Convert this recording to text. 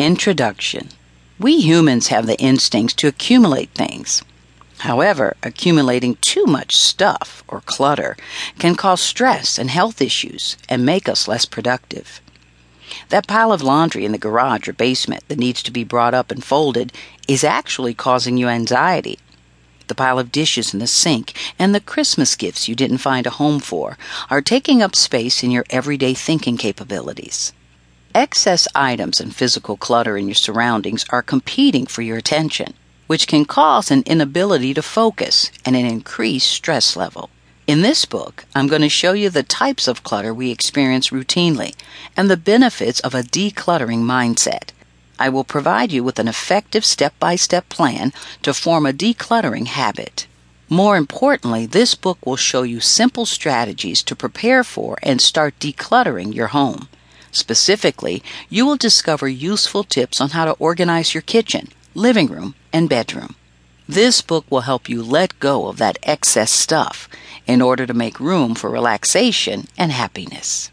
Introduction We humans have the instincts to accumulate things. However, accumulating too much stuff or clutter can cause stress and health issues and make us less productive. That pile of laundry in the garage or basement that needs to be brought up and folded is actually causing you anxiety. The pile of dishes in the sink and the Christmas gifts you didn't find a home for are taking up space in your everyday thinking capabilities. Excess items and physical clutter in your surroundings are competing for your attention, which can cause an inability to focus and an increased stress level. In this book, I'm going to show you the types of clutter we experience routinely and the benefits of a decluttering mindset. I will provide you with an effective step by step plan to form a decluttering habit. More importantly, this book will show you simple strategies to prepare for and start decluttering your home. Specifically, you will discover useful tips on how to organize your kitchen, living room, and bedroom. This book will help you let go of that excess stuff in order to make room for relaxation and happiness.